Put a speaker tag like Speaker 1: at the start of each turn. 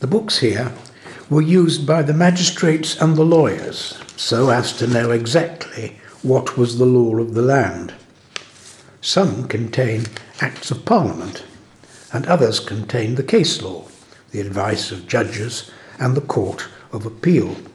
Speaker 1: The books here were used by the magistrates and the lawyers so as to know exactly what was the law of the land. Some contain Acts of Parliament, and others contain the case law, the advice of judges, and the Court of Appeal.